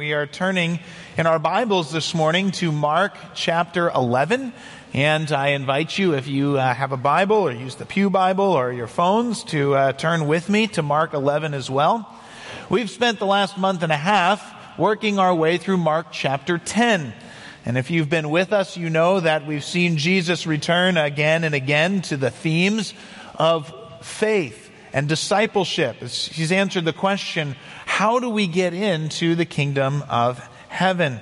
We are turning in our Bibles this morning to Mark chapter 11. And I invite you, if you uh, have a Bible or use the Pew Bible or your phones, to uh, turn with me to Mark 11 as well. We've spent the last month and a half working our way through Mark chapter 10. And if you've been with us, you know that we've seen Jesus return again and again to the themes of faith and discipleship. He's answered the question, how do we get into the kingdom of heaven?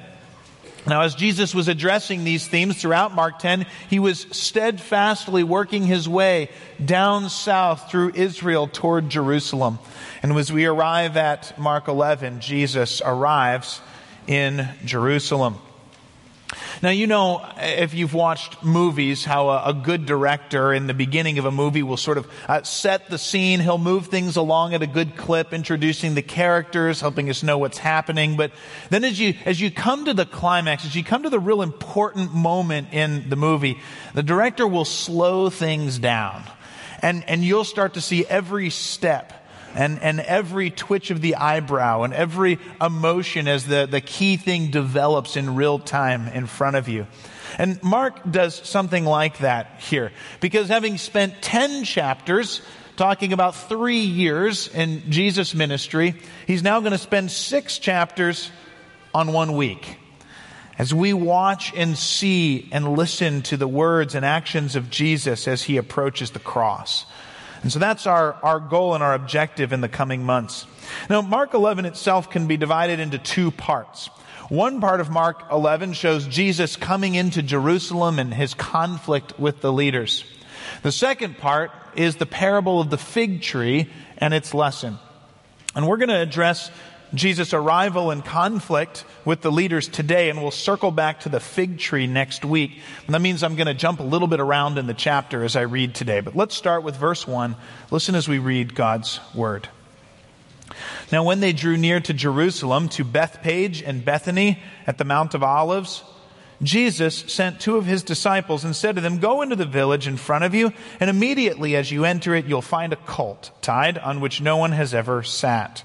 Now, as Jesus was addressing these themes throughout Mark 10, he was steadfastly working his way down south through Israel toward Jerusalem. And as we arrive at Mark 11, Jesus arrives in Jerusalem. Now, you know, if you've watched movies, how a, a good director in the beginning of a movie will sort of uh, set the scene. He'll move things along at a good clip, introducing the characters, helping us know what's happening. But then as you, as you come to the climax, as you come to the real important moment in the movie, the director will slow things down. And, and you'll start to see every step and, and every twitch of the eyebrow and every emotion as the, the key thing develops in real time in front of you. And Mark does something like that here because having spent 10 chapters talking about three years in Jesus' ministry, he's now going to spend six chapters on one week. As we watch and see and listen to the words and actions of Jesus as he approaches the cross. And so that's our, our goal and our objective in the coming months. Now, Mark 11 itself can be divided into two parts. One part of Mark 11 shows Jesus coming into Jerusalem and his conflict with the leaders. The second part is the parable of the fig tree and its lesson. And we're going to address Jesus' arrival and conflict with the leaders today, and we'll circle back to the fig tree next week. And that means I'm going to jump a little bit around in the chapter as I read today. But let's start with verse 1. Listen as we read God's word. Now, when they drew near to Jerusalem, to Bethphage and Bethany at the Mount of Olives, Jesus sent two of his disciples and said to them, Go into the village in front of you, and immediately as you enter it, you'll find a colt tied on which no one has ever sat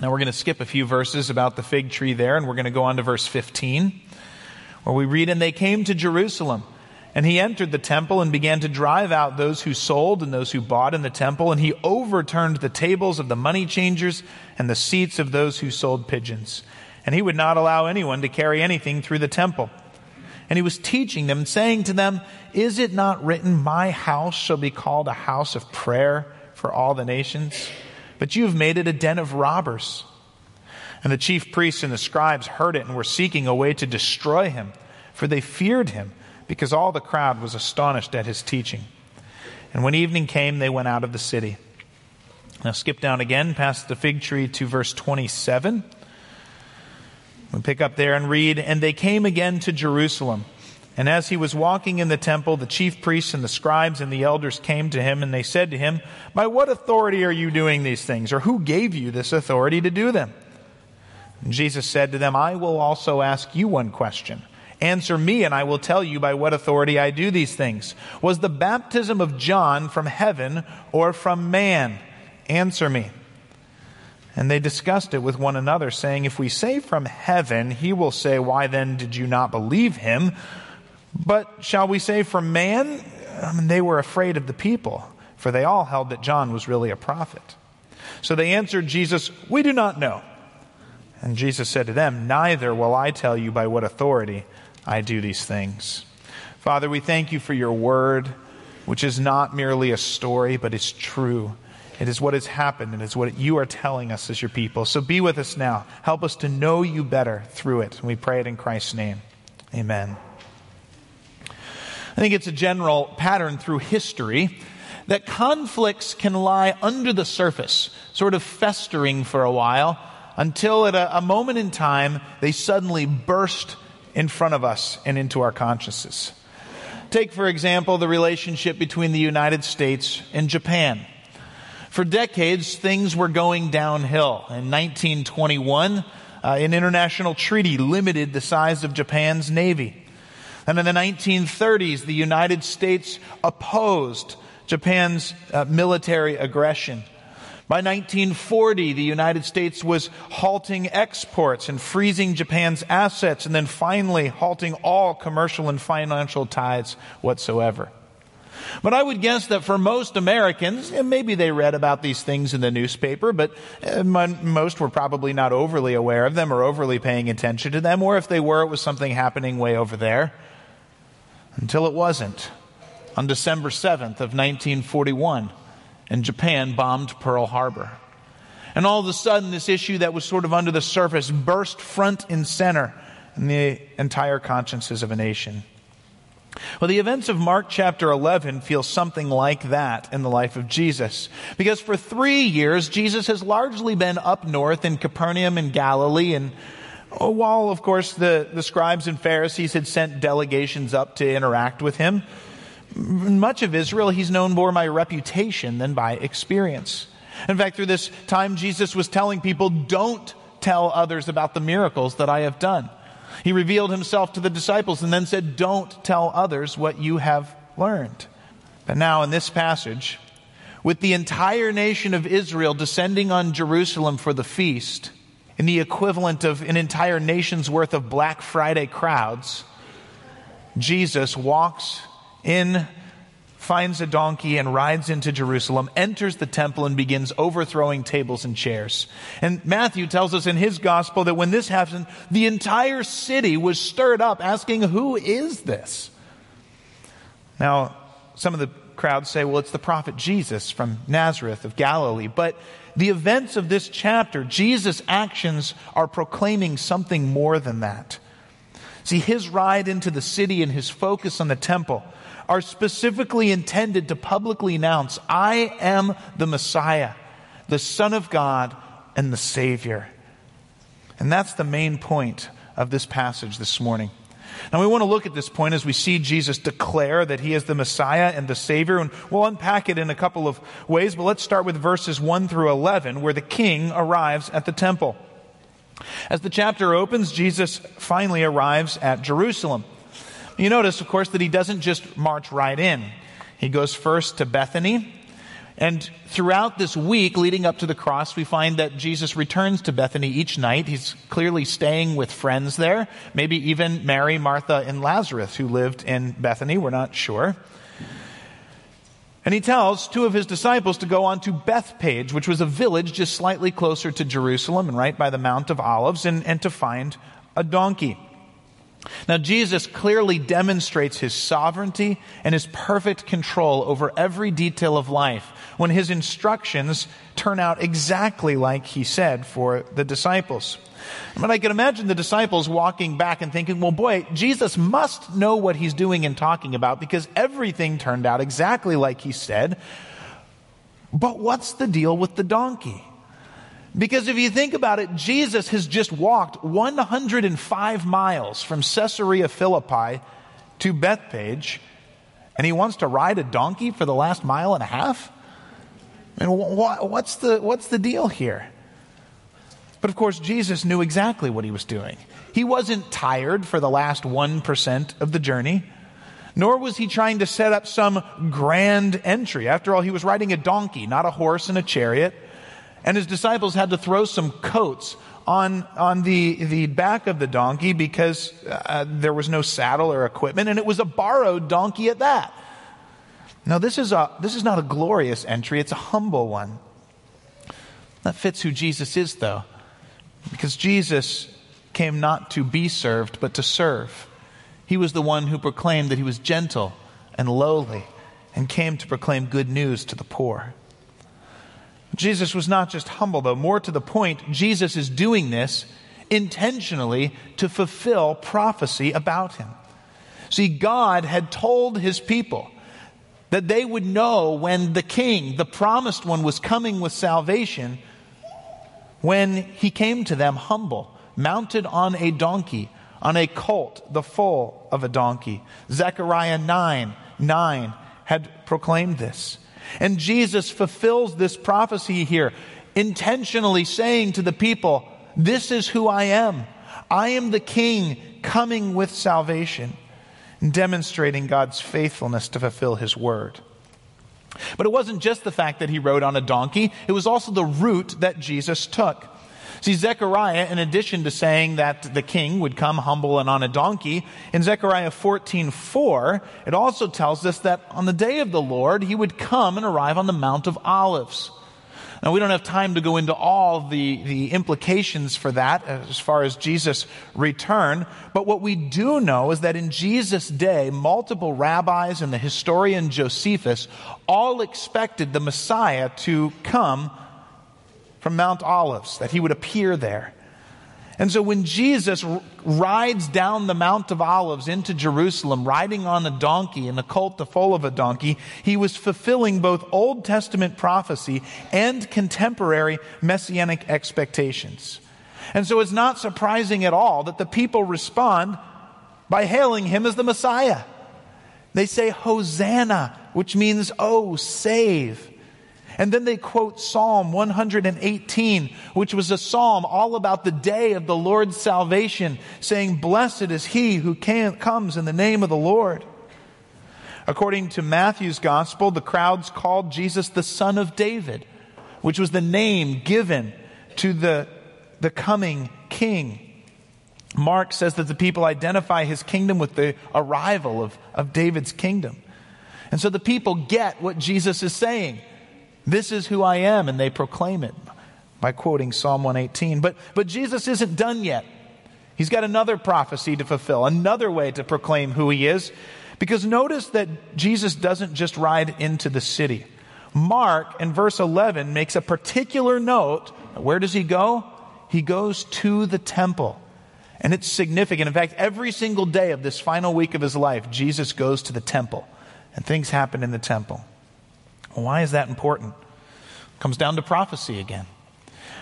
Now we're going to skip a few verses about the fig tree there, and we're going to go on to verse 15, where we read, And they came to Jerusalem. And he entered the temple and began to drive out those who sold and those who bought in the temple, and he overturned the tables of the money changers and the seats of those who sold pigeons. And he would not allow anyone to carry anything through the temple. And he was teaching them, saying to them, Is it not written, My house shall be called a house of prayer for all the nations? But you have made it a den of robbers. And the chief priests and the scribes heard it and were seeking a way to destroy him, for they feared him, because all the crowd was astonished at his teaching. And when evening came, they went out of the city. Now skip down again past the fig tree to verse 27. We pick up there and read, And they came again to Jerusalem. And as he was walking in the temple, the chief priests and the scribes and the elders came to him, and they said to him, By what authority are you doing these things? Or who gave you this authority to do them? And Jesus said to them, I will also ask you one question. Answer me, and I will tell you by what authority I do these things. Was the baptism of John from heaven or from man? Answer me. And they discussed it with one another, saying, If we say from heaven, he will say, Why then did you not believe him? But shall we say from man? I mean, they were afraid of the people, for they all held that John was really a prophet. So they answered Jesus, We do not know. And Jesus said to them, Neither will I tell you by what authority I do these things. Father, we thank you for your word, which is not merely a story, but is true. It is what has happened, and it's what you are telling us as your people. So be with us now. Help us to know you better through it. And we pray it in Christ's name. Amen. I think it's a general pattern through history that conflicts can lie under the surface, sort of festering for a while, until at a, a moment in time they suddenly burst in front of us and into our consciousness. Take, for example, the relationship between the United States and Japan. For decades, things were going downhill. In 1921, uh, an international treaty limited the size of Japan's navy. And in the 1930s, the United States opposed Japan's uh, military aggression. By 1940, the United States was halting exports and freezing Japan's assets, and then finally halting all commercial and financial ties whatsoever. But I would guess that for most Americans, maybe they read about these things in the newspaper, but uh, most were probably not overly aware of them or overly paying attention to them, or if they were, it was something happening way over there. Until it wasn't. On December 7th of 1941, and Japan bombed Pearl Harbor. And all of a sudden, this issue that was sort of under the surface burst front and center in the entire consciences of a nation. Well, the events of Mark chapter 11 feel something like that in the life of Jesus. Because for three years, Jesus has largely been up north in Capernaum and Galilee. And while, of course, the, the scribes and Pharisees had sent delegations up to interact with him, much of Israel, he's known more by reputation than by experience. In fact, through this time, Jesus was telling people, don't tell others about the miracles that I have done. He revealed himself to the disciples and then said, Don't tell others what you have learned. But now, in this passage, with the entire nation of Israel descending on Jerusalem for the feast, in the equivalent of an entire nation's worth of Black Friday crowds, Jesus walks in, finds a donkey and rides into Jerusalem, enters the temple and begins overthrowing tables and chairs. And Matthew tells us in his gospel that when this happened, the entire city was stirred up asking, Who is this? Now, some of the crowd say, well, it's the prophet Jesus from Nazareth of Galilee. But the events of this chapter, Jesus' actions are proclaiming something more than that. See, his ride into the city and his focus on the temple are specifically intended to publicly announce, I am the Messiah, the Son of God, and the Savior. And that's the main point of this passage this morning. Now, we want to look at this point as we see Jesus declare that he is the Messiah and the Savior, and we'll unpack it in a couple of ways, but let's start with verses 1 through 11, where the king arrives at the temple. As the chapter opens, Jesus finally arrives at Jerusalem. You notice, of course, that he doesn't just march right in. He goes first to Bethany. And throughout this week leading up to the cross, we find that Jesus returns to Bethany each night. He's clearly staying with friends there, maybe even Mary, Martha, and Lazarus, who lived in Bethany. We're not sure. And he tells two of his disciples to go on to Bethphage, which was a village just slightly closer to Jerusalem and right by the Mount of Olives, and, and to find a donkey. Now, Jesus clearly demonstrates his sovereignty and his perfect control over every detail of life when his instructions turn out exactly like he said for the disciples. But I can imagine the disciples walking back and thinking, well, boy, Jesus must know what he's doing and talking about because everything turned out exactly like he said. But what's the deal with the donkey? Because if you think about it, Jesus has just walked 105 miles from Caesarea Philippi to Bethphage, and he wants to ride a donkey for the last mile and a half? And what's the, what's the deal here? But of course, Jesus knew exactly what he was doing. He wasn't tired for the last 1% of the journey, nor was he trying to set up some grand entry. After all, he was riding a donkey, not a horse and a chariot. And his disciples had to throw some coats on, on the, the back of the donkey because uh, there was no saddle or equipment, and it was a borrowed donkey at that. Now, this is, a, this is not a glorious entry, it's a humble one. That fits who Jesus is, though, because Jesus came not to be served, but to serve. He was the one who proclaimed that he was gentle and lowly and came to proclaim good news to the poor. Jesus was not just humble, though. More to the point, Jesus is doing this intentionally to fulfill prophecy about him. See, God had told his people that they would know when the king, the promised one, was coming with salvation when he came to them humble, mounted on a donkey, on a colt, the foal of a donkey. Zechariah 9 9 had proclaimed this. And Jesus fulfills this prophecy here, intentionally saying to the people, This is who I am. I am the king coming with salvation, demonstrating God's faithfulness to fulfill his word. But it wasn't just the fact that he rode on a donkey, it was also the route that Jesus took. See, Zechariah, in addition to saying that the king would come humble and on a donkey, in Zechariah 14 4, it also tells us that on the day of the Lord, he would come and arrive on the Mount of Olives. Now, we don't have time to go into all the, the implications for that as far as Jesus' return, but what we do know is that in Jesus' day, multiple rabbis and the historian Josephus all expected the Messiah to come from Mount Olives, that he would appear there. And so when Jesus rides down the Mount of Olives into Jerusalem, riding on a donkey and a colt the foal of a donkey, he was fulfilling both Old Testament prophecy and contemporary messianic expectations. And so it's not surprising at all that the people respond by hailing him as the Messiah. They say, Hosanna, which means, oh, save. And then they quote Psalm 118, which was a psalm all about the day of the Lord's salvation, saying, Blessed is he who comes in the name of the Lord. According to Matthew's gospel, the crowds called Jesus the Son of David, which was the name given to the, the coming king. Mark says that the people identify his kingdom with the arrival of, of David's kingdom. And so the people get what Jesus is saying. This is who I am, and they proclaim it by quoting Psalm 118. But, but Jesus isn't done yet. He's got another prophecy to fulfill, another way to proclaim who he is. Because notice that Jesus doesn't just ride into the city. Mark in verse 11 makes a particular note. Where does he go? He goes to the temple. And it's significant. In fact, every single day of this final week of his life, Jesus goes to the temple. And things happen in the temple. Well, why is that important? Comes down to prophecy again.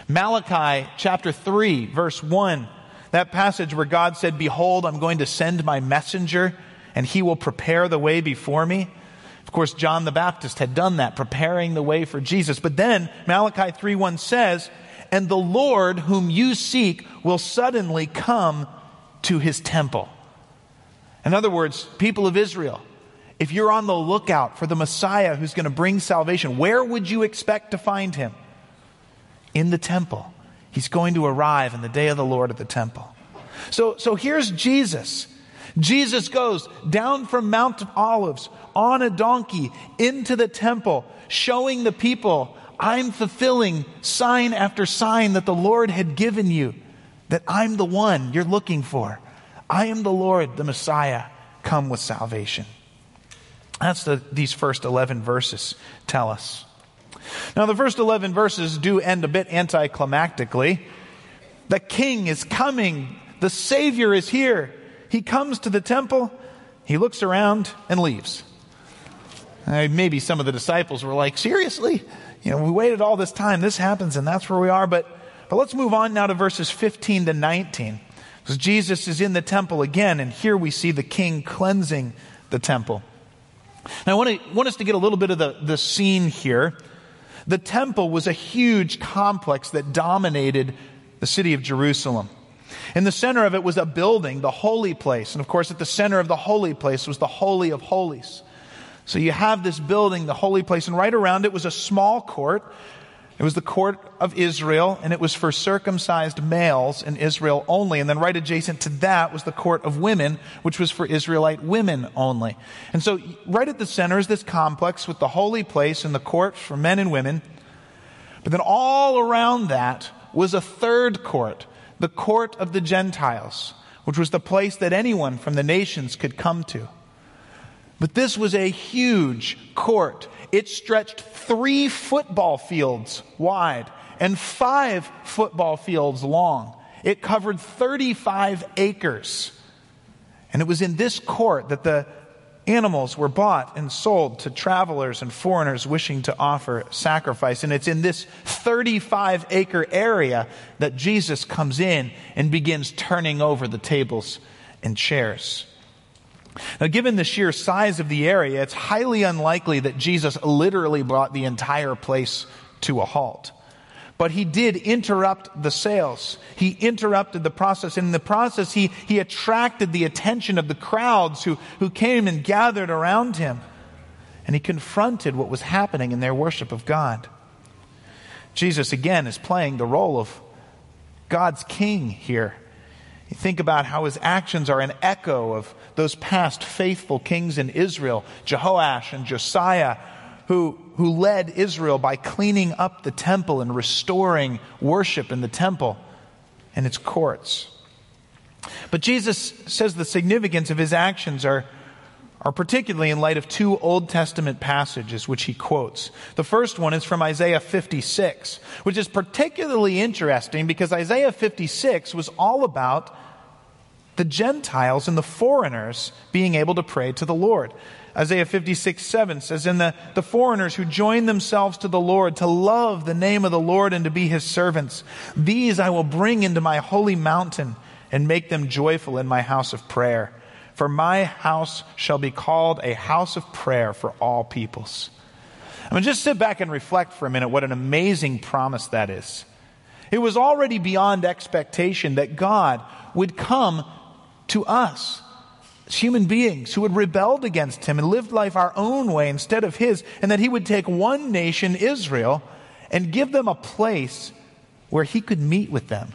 Malachi chapter 3, verse 1, that passage where God said, Behold, I'm going to send my messenger, and he will prepare the way before me. Of course, John the Baptist had done that, preparing the way for Jesus. But then Malachi 3 1 says, And the Lord whom you seek will suddenly come to his temple. In other words, people of Israel, if you're on the lookout for the Messiah who's going to bring salvation, where would you expect to find him? In the temple. He's going to arrive in the day of the Lord at the temple. So, so here's Jesus. Jesus goes down from Mount Olives on a donkey into the temple, showing the people, I'm fulfilling sign after sign that the Lord had given you, that I'm the one you're looking for. I am the Lord, the Messiah, come with salvation. That's the, these first 11 verses tell us. Now, the first 11 verses do end a bit anticlimactically. The king is coming. The Savior is here. He comes to the temple. He looks around and leaves. Maybe some of the disciples were like, seriously? You know, we waited all this time. This happens and that's where we are. But, but let's move on now to verses 15 to 19. Because Jesus is in the temple again, and here we see the king cleansing the temple. Now, I want, to, want us to get a little bit of the, the scene here. The temple was a huge complex that dominated the city of Jerusalem. In the center of it was a building, the holy place. And of course, at the center of the holy place was the Holy of Holies. So you have this building, the holy place, and right around it was a small court It was the court of Israel, and it was for circumcised males in Israel only. And then right adjacent to that was the court of women, which was for Israelite women only. And so right at the center is this complex with the holy place and the courts for men and women. But then all around that was a third court, the court of the Gentiles, which was the place that anyone from the nations could come to. But this was a huge court. It stretched three football fields wide and five football fields long. It covered 35 acres. And it was in this court that the animals were bought and sold to travelers and foreigners wishing to offer sacrifice. And it's in this 35 acre area that Jesus comes in and begins turning over the tables and chairs. Now, given the sheer size of the area, it's highly unlikely that Jesus literally brought the entire place to a halt. But he did interrupt the sales. He interrupted the process. And in the process, he, he attracted the attention of the crowds who, who came and gathered around him. And he confronted what was happening in their worship of God. Jesus, again, is playing the role of God's king here. Think about how his actions are an echo of those past faithful kings in Israel, Jehoash and Josiah, who, who led Israel by cleaning up the temple and restoring worship in the temple and its courts. But Jesus says the significance of his actions are, are particularly in light of two Old Testament passages which he quotes. The first one is from Isaiah 56, which is particularly interesting because Isaiah 56 was all about the Gentiles and the foreigners being able to pray to the Lord. Isaiah 56, 7 says, And the, the foreigners who join themselves to the Lord to love the name of the Lord and to be his servants, these I will bring into my holy mountain and make them joyful in my house of prayer. For my house shall be called a house of prayer for all peoples. I mean, just sit back and reflect for a minute what an amazing promise that is. It was already beyond expectation that God would come to us human beings who had rebelled against him and lived life our own way instead of his, and that he would take one nation, Israel, and give them a place where he could meet with them,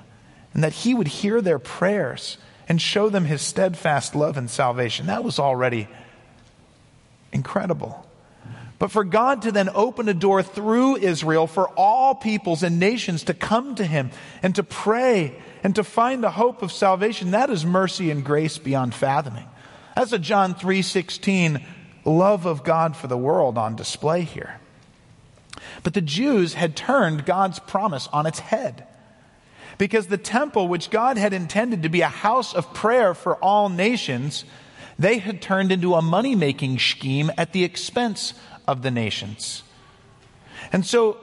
and that he would hear their prayers and show them his steadfast love and salvation. That was already incredible. But for God to then open a door through Israel for all peoples and nations to come to him and to pray and to find the hope of salvation, that is mercy and grace beyond fathoming. That's a John 3:16 love of God for the world on display here. But the Jews had turned God's promise on its head. Because the temple, which God had intended to be a house of prayer for all nations, they had turned into a money making scheme at the expense of the nations. And so,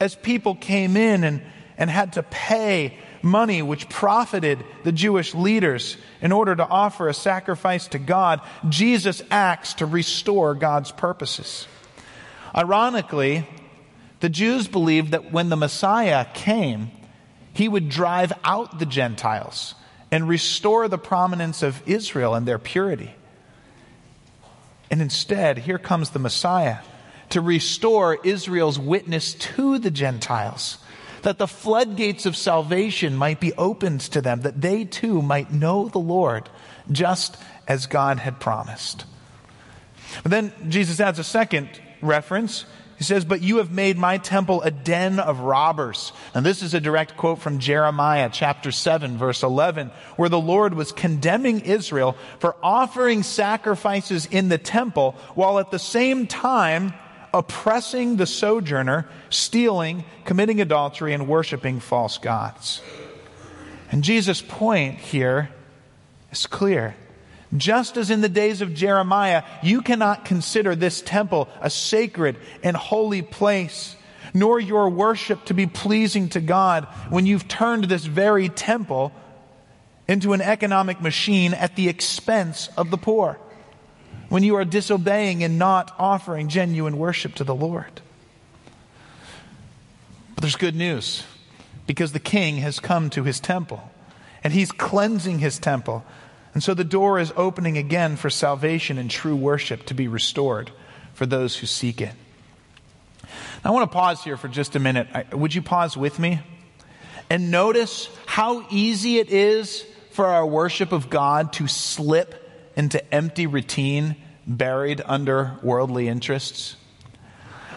as people came in and, and had to pay money which profited the Jewish leaders in order to offer a sacrifice to God, Jesus acts to restore God's purposes. Ironically, the Jews believed that when the Messiah came, he would drive out the Gentiles and restore the prominence of Israel and their purity. And instead, here comes the Messiah to restore Israel's witness to the Gentiles that the floodgates of salvation might be opened to them, that they too might know the Lord, just as God had promised. But then Jesus adds a second reference. He says, But you have made my temple a den of robbers. And this is a direct quote from Jeremiah chapter 7, verse 11, where the Lord was condemning Israel for offering sacrifices in the temple while at the same time oppressing the sojourner, stealing, committing adultery, and worshiping false gods. And Jesus' point here is clear. Just as in the days of Jeremiah, you cannot consider this temple a sacred and holy place, nor your worship to be pleasing to God when you've turned this very temple into an economic machine at the expense of the poor when you are disobeying and not offering genuine worship to the Lord. But there's good news because the king has come to his temple and he's cleansing his temple. And so the door is opening again for salvation and true worship to be restored for those who seek it. I want to pause here for just a minute. Would you pause with me? And notice how easy it is for our worship of God to slip into empty routine buried under worldly interests?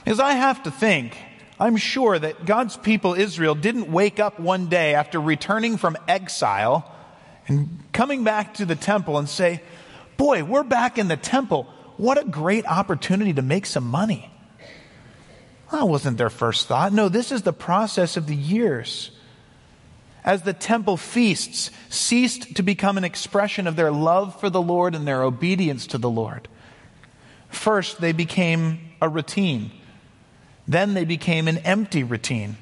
Because I have to think, I'm sure that God's people Israel didn't wake up one day after returning from exile and coming back to the temple and say, Boy, we're back in the temple. What a great opportunity to make some money. That wasn't their first thought. No, this is the process of the years. As the temple feasts ceased to become an expression of their love for the Lord and their obedience to the Lord. First, they became a routine. Then they became an empty routine.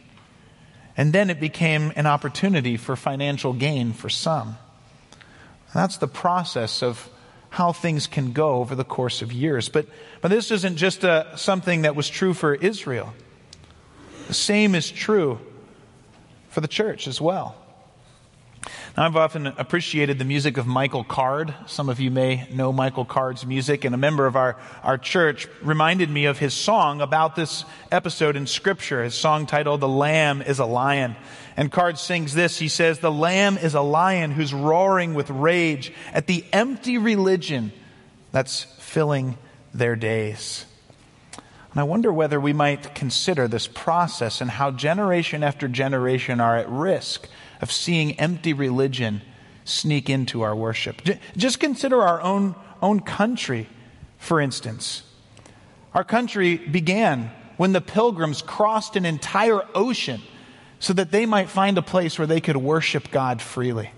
And then it became an opportunity for financial gain for some. That's the process of how things can go over the course of years. But, but this isn't just a, uh, something that was true for Israel. The same is true for the church as well. Now, I've often appreciated the music of Michael Card. Some of you may know Michael Card's music, and a member of our, our church reminded me of his song about this episode in Scripture, his song titled The Lamb is a Lion. And Card sings this. He says, The Lamb is a lion who's roaring with rage at the empty religion that's filling their days. And I wonder whether we might consider this process and how generation after generation are at risk of seeing empty religion sneak into our worship. Just consider our own, own country, for instance. Our country began when the pilgrims crossed an entire ocean so that they might find a place where they could worship God freely.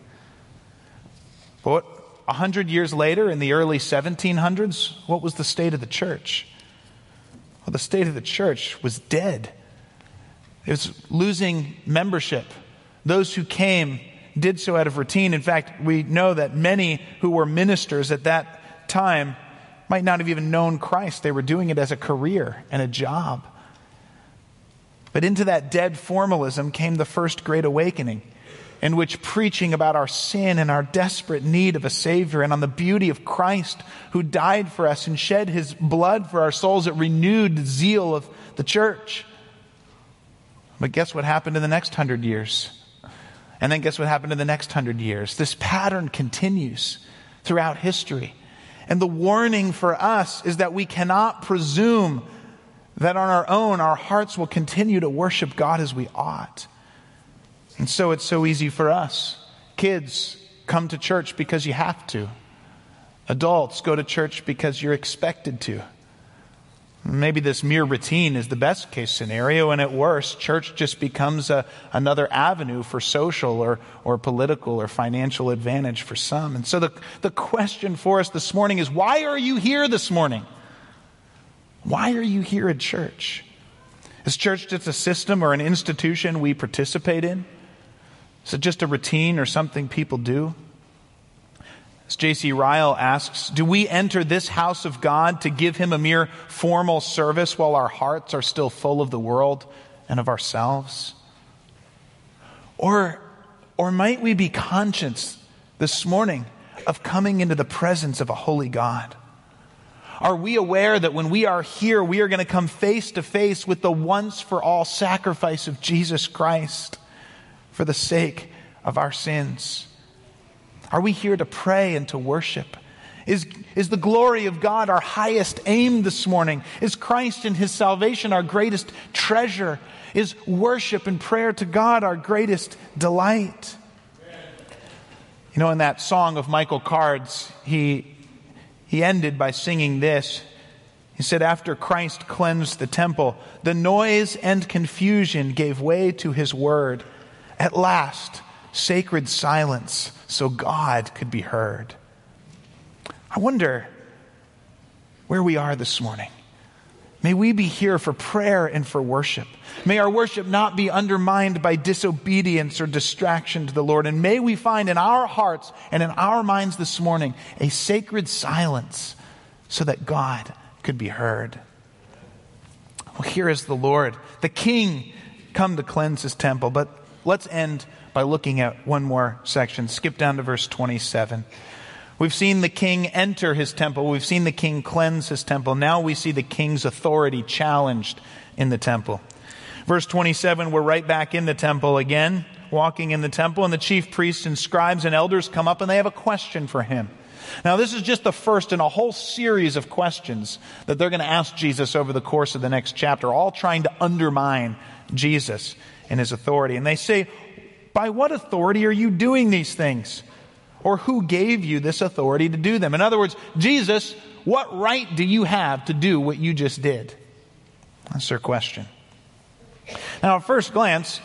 But a hundred years later, in the early 1700s, what was the state of the church? Well, the state of the church was dead. It was losing membership. Those who came did so out of routine. In fact, we know that many who were ministers at that time might not have even known Christ. They were doing it as a career and a job. But into that dead formalism came the first great awakening, in which preaching about our sin and our desperate need of a Savior and on the beauty of Christ who died for us and shed his blood for our souls, it renewed the zeal of the church. But guess what happened in the next hundred years? And then guess what happened in the next hundred years? This pattern continues throughout history. And the warning for us is that we cannot presume that on our own our hearts will continue to worship God as we ought. And so it's so easy for us. Kids, come to church because you have to. Adults, go to church because you're expected to. Maybe this mere routine is the best case scenario, and at worst, church just becomes a, another avenue for social or, or political or financial advantage for some. And so the, the question for us this morning is why are you here this morning? Why are you here at church? Is church just a system or an institution we participate in? Is it just a routine or something people do? J.C. Ryle asks, do we enter this house of God to give him a mere formal service while our hearts are still full of the world and of ourselves? Or, or might we be conscious this morning of coming into the presence of a holy God? Are we aware that when we are here, we are going to come face to face with the once for all sacrifice of Jesus Christ for the sake of our sins? Are we here to pray and to worship? Is, is the glory of God our highest aim this morning? Is Christ and his salvation our greatest treasure? Is worship and prayer to God our greatest delight? You know, in that song of Michael Card's, he, he ended by singing this. He said, After Christ cleansed the temple, the noise and confusion gave way to his word. At last, sacred silence so God could be heard. I wonder where we are this morning. May we be here for prayer and for worship. May our worship not be undermined by disobedience or distraction to the Lord. And may we find in our hearts and in our minds this morning a sacred silence so that God could be heard. Well, here is the Lord, the King, come to cleanse his temple. But let's end by looking at one more section. Skip down to verse 27, We've seen the king enter his temple. We've seen the king cleanse his temple. Now we see the king's authority challenged in the temple. Verse 27, we're right back in the temple again, walking in the temple, and the chief priests and scribes and elders come up and they have a question for him. Now, this is just the first in a whole series of questions that they're going to ask Jesus over the course of the next chapter, all trying to undermine Jesus and his authority. And they say, By what authority are you doing these things? Or who gave you this authority to do them? In other words, Jesus, what right do you have to do what you just did? That's their question. Now, at first glance,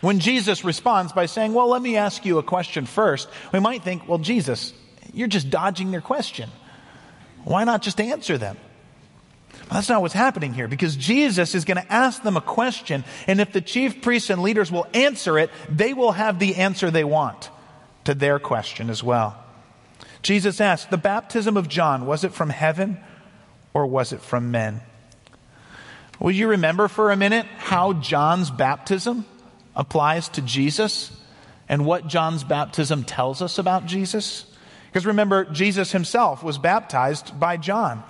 when Jesus responds by saying, Well, let me ask you a question first, we might think, Well, Jesus, you're just dodging their question. Why not just answer them? Well, that's not what's happening here because Jesus is going to ask them a question, and if the chief priests and leaders will answer it, they will have the answer they want to their question as well. Jesus asked, The baptism of John, was it from heaven or was it from men? Will you remember for a minute how John's baptism applies to Jesus and what John's baptism tells us about Jesus? Because remember, Jesus himself was baptized by John.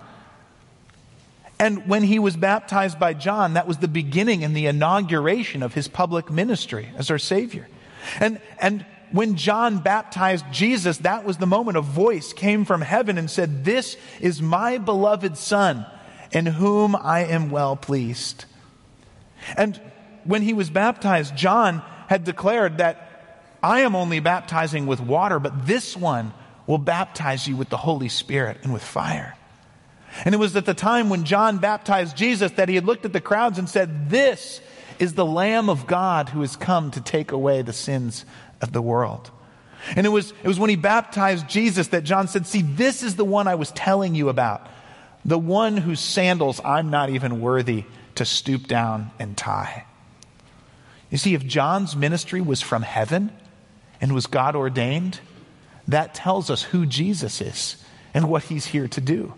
And when he was baptized by John, that was the beginning and the inauguration of his public ministry as our Savior. And, and when John baptized Jesus, that was the moment a voice came from heaven and said, This is my beloved Son in whom I am well pleased. And when he was baptized, John had declared that I am only baptizing with water, but this one will baptize you with the Holy Spirit and with fire. And it was at the time when John baptized Jesus that he had looked at the crowds and said, This is the Lamb of God who has come to take away the sins of the world. And it was, it was when he baptized Jesus that John said, See, this is the one I was telling you about the one whose sandals I'm not even worthy to stoop down and tie. You see, if John's ministry was from heaven and was God ordained, that tells us who Jesus is and what he's here to do.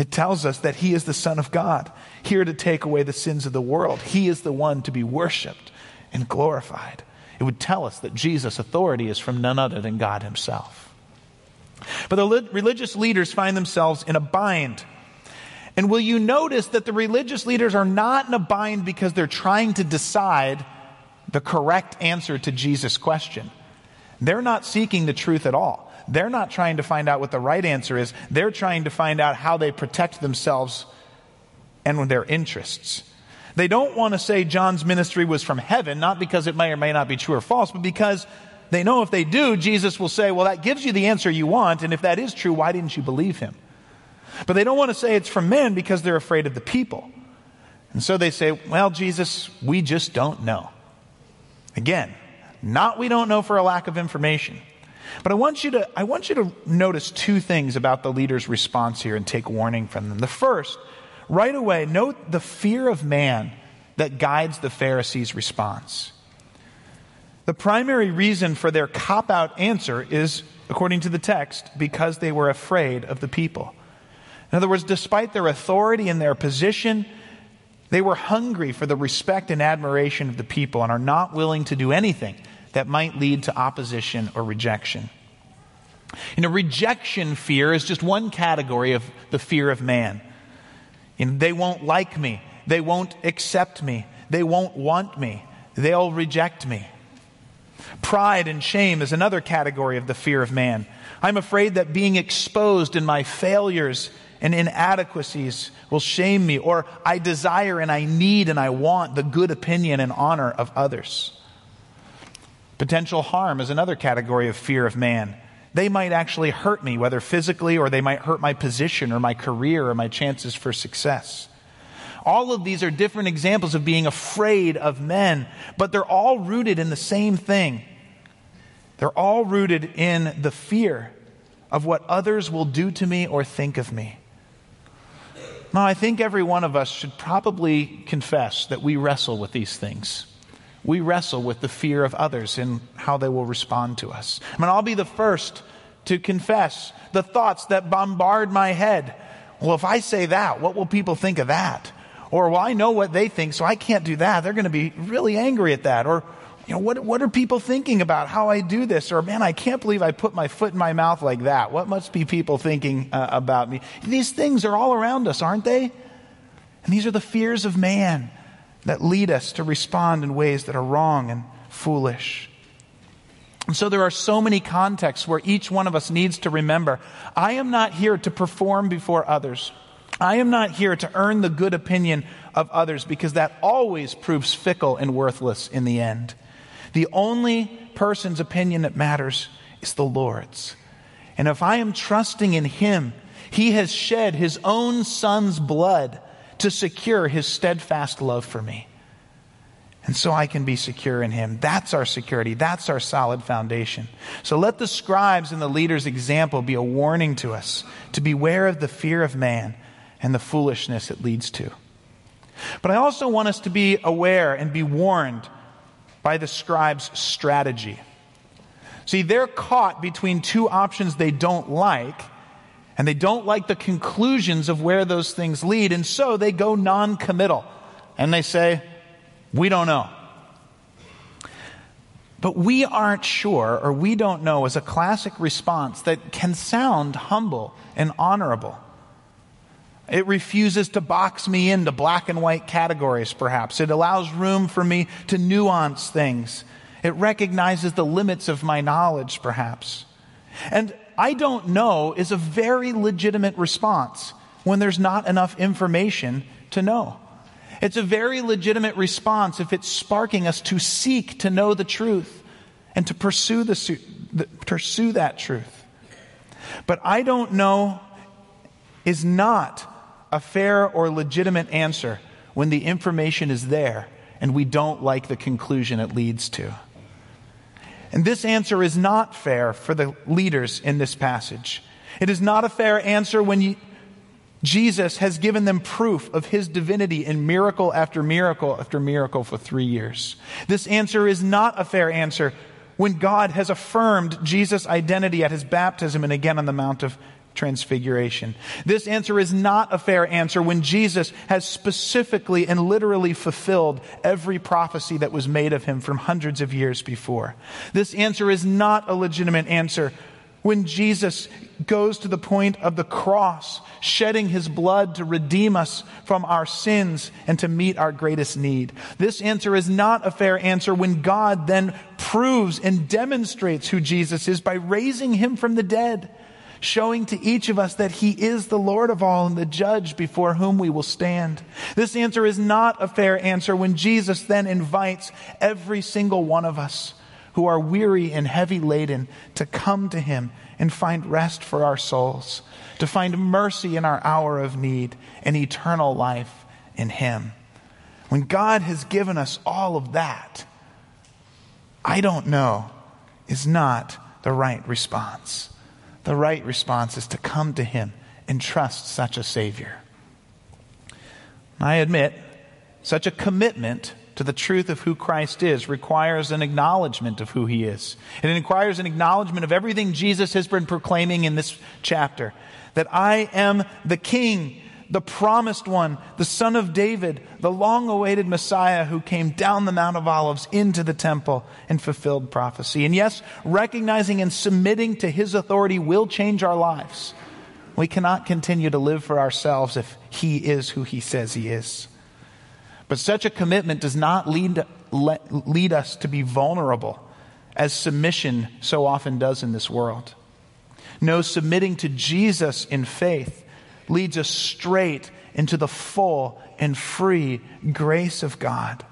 It tells us that he is the Son of God, here to take away the sins of the world. He is the one to be worshiped and glorified. It would tell us that Jesus' authority is from none other than God himself. But the religious leaders find themselves in a bind and will you notice that the religious leaders are not in a bind because they're trying to decide the correct answer to Jesus' question? They're not seeking the truth at all. They're not trying to find out what the right answer is. They're trying to find out how they protect themselves and their interests. They don't want to say John's ministry was from heaven, not because it may or may not be true or false, but because they know if they do, Jesus will say, Well, that gives you the answer you want, and if that is true, why didn't you believe him? But they don't want to say it's from men because they're afraid of the people. And so they say, well, Jesus, we just don't know. Again, not we don't know for a lack of information. But I want you to, I want you to notice two things about the leader's response here and take warning from them. The first, right away, note the fear of man that guides the Pharisees' response. The primary reason for their cop out answer is, according to the text, because they were afraid of the people. In other words, despite their authority and their position, they were hungry for the respect and admiration of the people and are not willing to do anything that might lead to opposition or rejection. You know, rejection fear is just one category of the fear of man. They won't like me. They won't accept me. They won't want me. They'll reject me. Pride and shame is another category of the fear of man. I'm afraid that being exposed in my failures and inadequacies will shame me, or I desire and I need and I want the good opinion and honor of others. Potential harm is another category of fear of man. They might actually hurt me, whether physically or they might hurt my position or my career or my chances for success. All of these are different examples of being afraid of men, but they're all rooted in the same thing. They're all rooted in the fear of what others will do to me or think of me. Now, I think every one of us should probably confess that we wrestle with these things. We wrestle with the fear of others and how they will respond to us. I mean, I'll be the first to confess the thoughts that bombard my head. Well, if I say that, what will people think of that? Or, well, I know what they think, so I can't do that. They're going to be really angry at that. Or, you know, what, what are people thinking about how I do this? Or, man, I can't believe I put my foot in my mouth like that. What must be people thinking uh, about me? These things are all around us, aren't they? And these are the fears of man that lead us to respond in ways that are wrong and foolish. And so there are so many contexts where each one of us needs to remember I am not here to perform before others. I am not here to earn the good opinion of others because that always proves fickle and worthless in the end. The only person's opinion that matters is the Lord's. And if I am trusting in Him, He has shed His own Son's blood to secure His steadfast love for me. And so I can be secure in Him. That's our security. That's our solid foundation. So let the scribes and the leaders' example be a warning to us to beware of the fear of man and the foolishness it leads to. But I also want us to be aware and be warned by the scribes' strategy. See, they're caught between two options they don't like, and they don't like the conclusions of where those things lead, and so they go non committal. And they say, We don't know. But we aren't sure, or we don't know, is a classic response that can sound humble and honorable. It refuses to box me into black and white categories, perhaps. It allows room for me to nuance things. It recognizes the limits of my knowledge, perhaps. And I don't know is a very legitimate response when there's not enough information to know. It's a very legitimate response if it's sparking us to seek to know the truth and to pursue, the, pursue that truth. But I don't know is not a fair or legitimate answer when the information is there and we don't like the conclusion it leads to. And this answer is not fair for the leaders in this passage. It is not a fair answer when you, Jesus has given them proof of his divinity in miracle after miracle after miracle for three years. This answer is not a fair answer when God has affirmed Jesus' identity at his baptism and again on the Mount of transfiguration. This answer is not a fair answer when Jesus has specifically and literally fulfilled every prophecy that was made of him from hundreds of years before. This answer is not a legitimate answer when Jesus goes to the point of the cross, shedding his blood to redeem us from our sins and to meet our greatest need. This answer is not a fair answer when God then proves and demonstrates who Jesus is by raising him from the dead showing to each of us that He is the Lord of all and the judge before whom we will stand. This answer is not a fair answer when Jesus then invites every single one of us who are weary and heavy laden to come to Him and find rest for our souls, to find mercy in our hour of need and eternal life in Him. When God has given us all of that, I don't know, is not the right response. The right response is to come to Him and trust such a Savior. I admit, such a commitment to the truth of who Christ is requires an acknowledgement of who He is. It requires an acknowledgement of everything Jesus has been proclaiming in this chapter that I am the King the promised one, the son of David, the long awaited Messiah who came down the Mount of Olives into the temple and fulfilled prophecy. And yes, recognizing and submitting to his authority will change our lives. We cannot continue to live for ourselves if he is who he says he is. But such a commitment does not lead, lead us to be vulnerable as submission so often does in this world. No, submitting to Jesus in faith leads us straight into the full and free grace of God,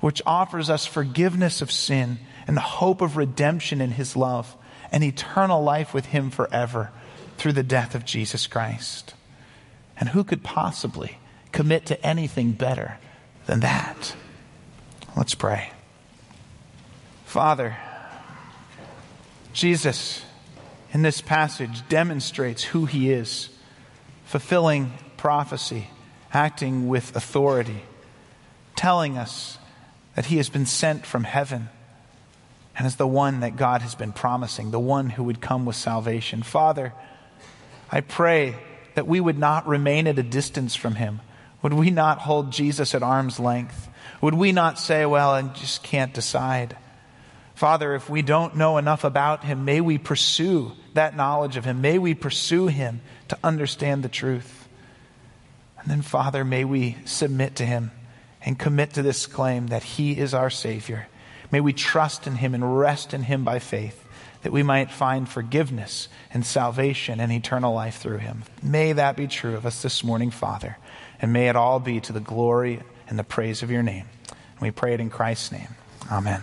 which offers us forgiveness of sin and the hope of redemption in His love and eternal life with Him forever through the death of Jesus Christ. And who could possibly commit to anything better than that? Let's pray. Father, Jesus in this passage demonstrates who He is fulfilling prophecy, acting with authority, telling us that he has been sent from heaven and is the one that God has been promising, the one who would come with salvation. Father, I pray that we would not remain at a distance from him. Would we not hold Jesus at arm's length? Would we not say, well, I just can't decide? Father, if we don't know enough about him, may we pursue that knowledge of him. May we pursue him to understand the truth. And then, Father, may we submit to him and commit to this claim that he is our Savior. May we trust in him and rest in him by faith that we might find forgiveness and salvation and eternal life through him. May that be true of us this morning, Father, and may it all be to the glory and the praise of your name. And we pray it in Christ's name. Amen.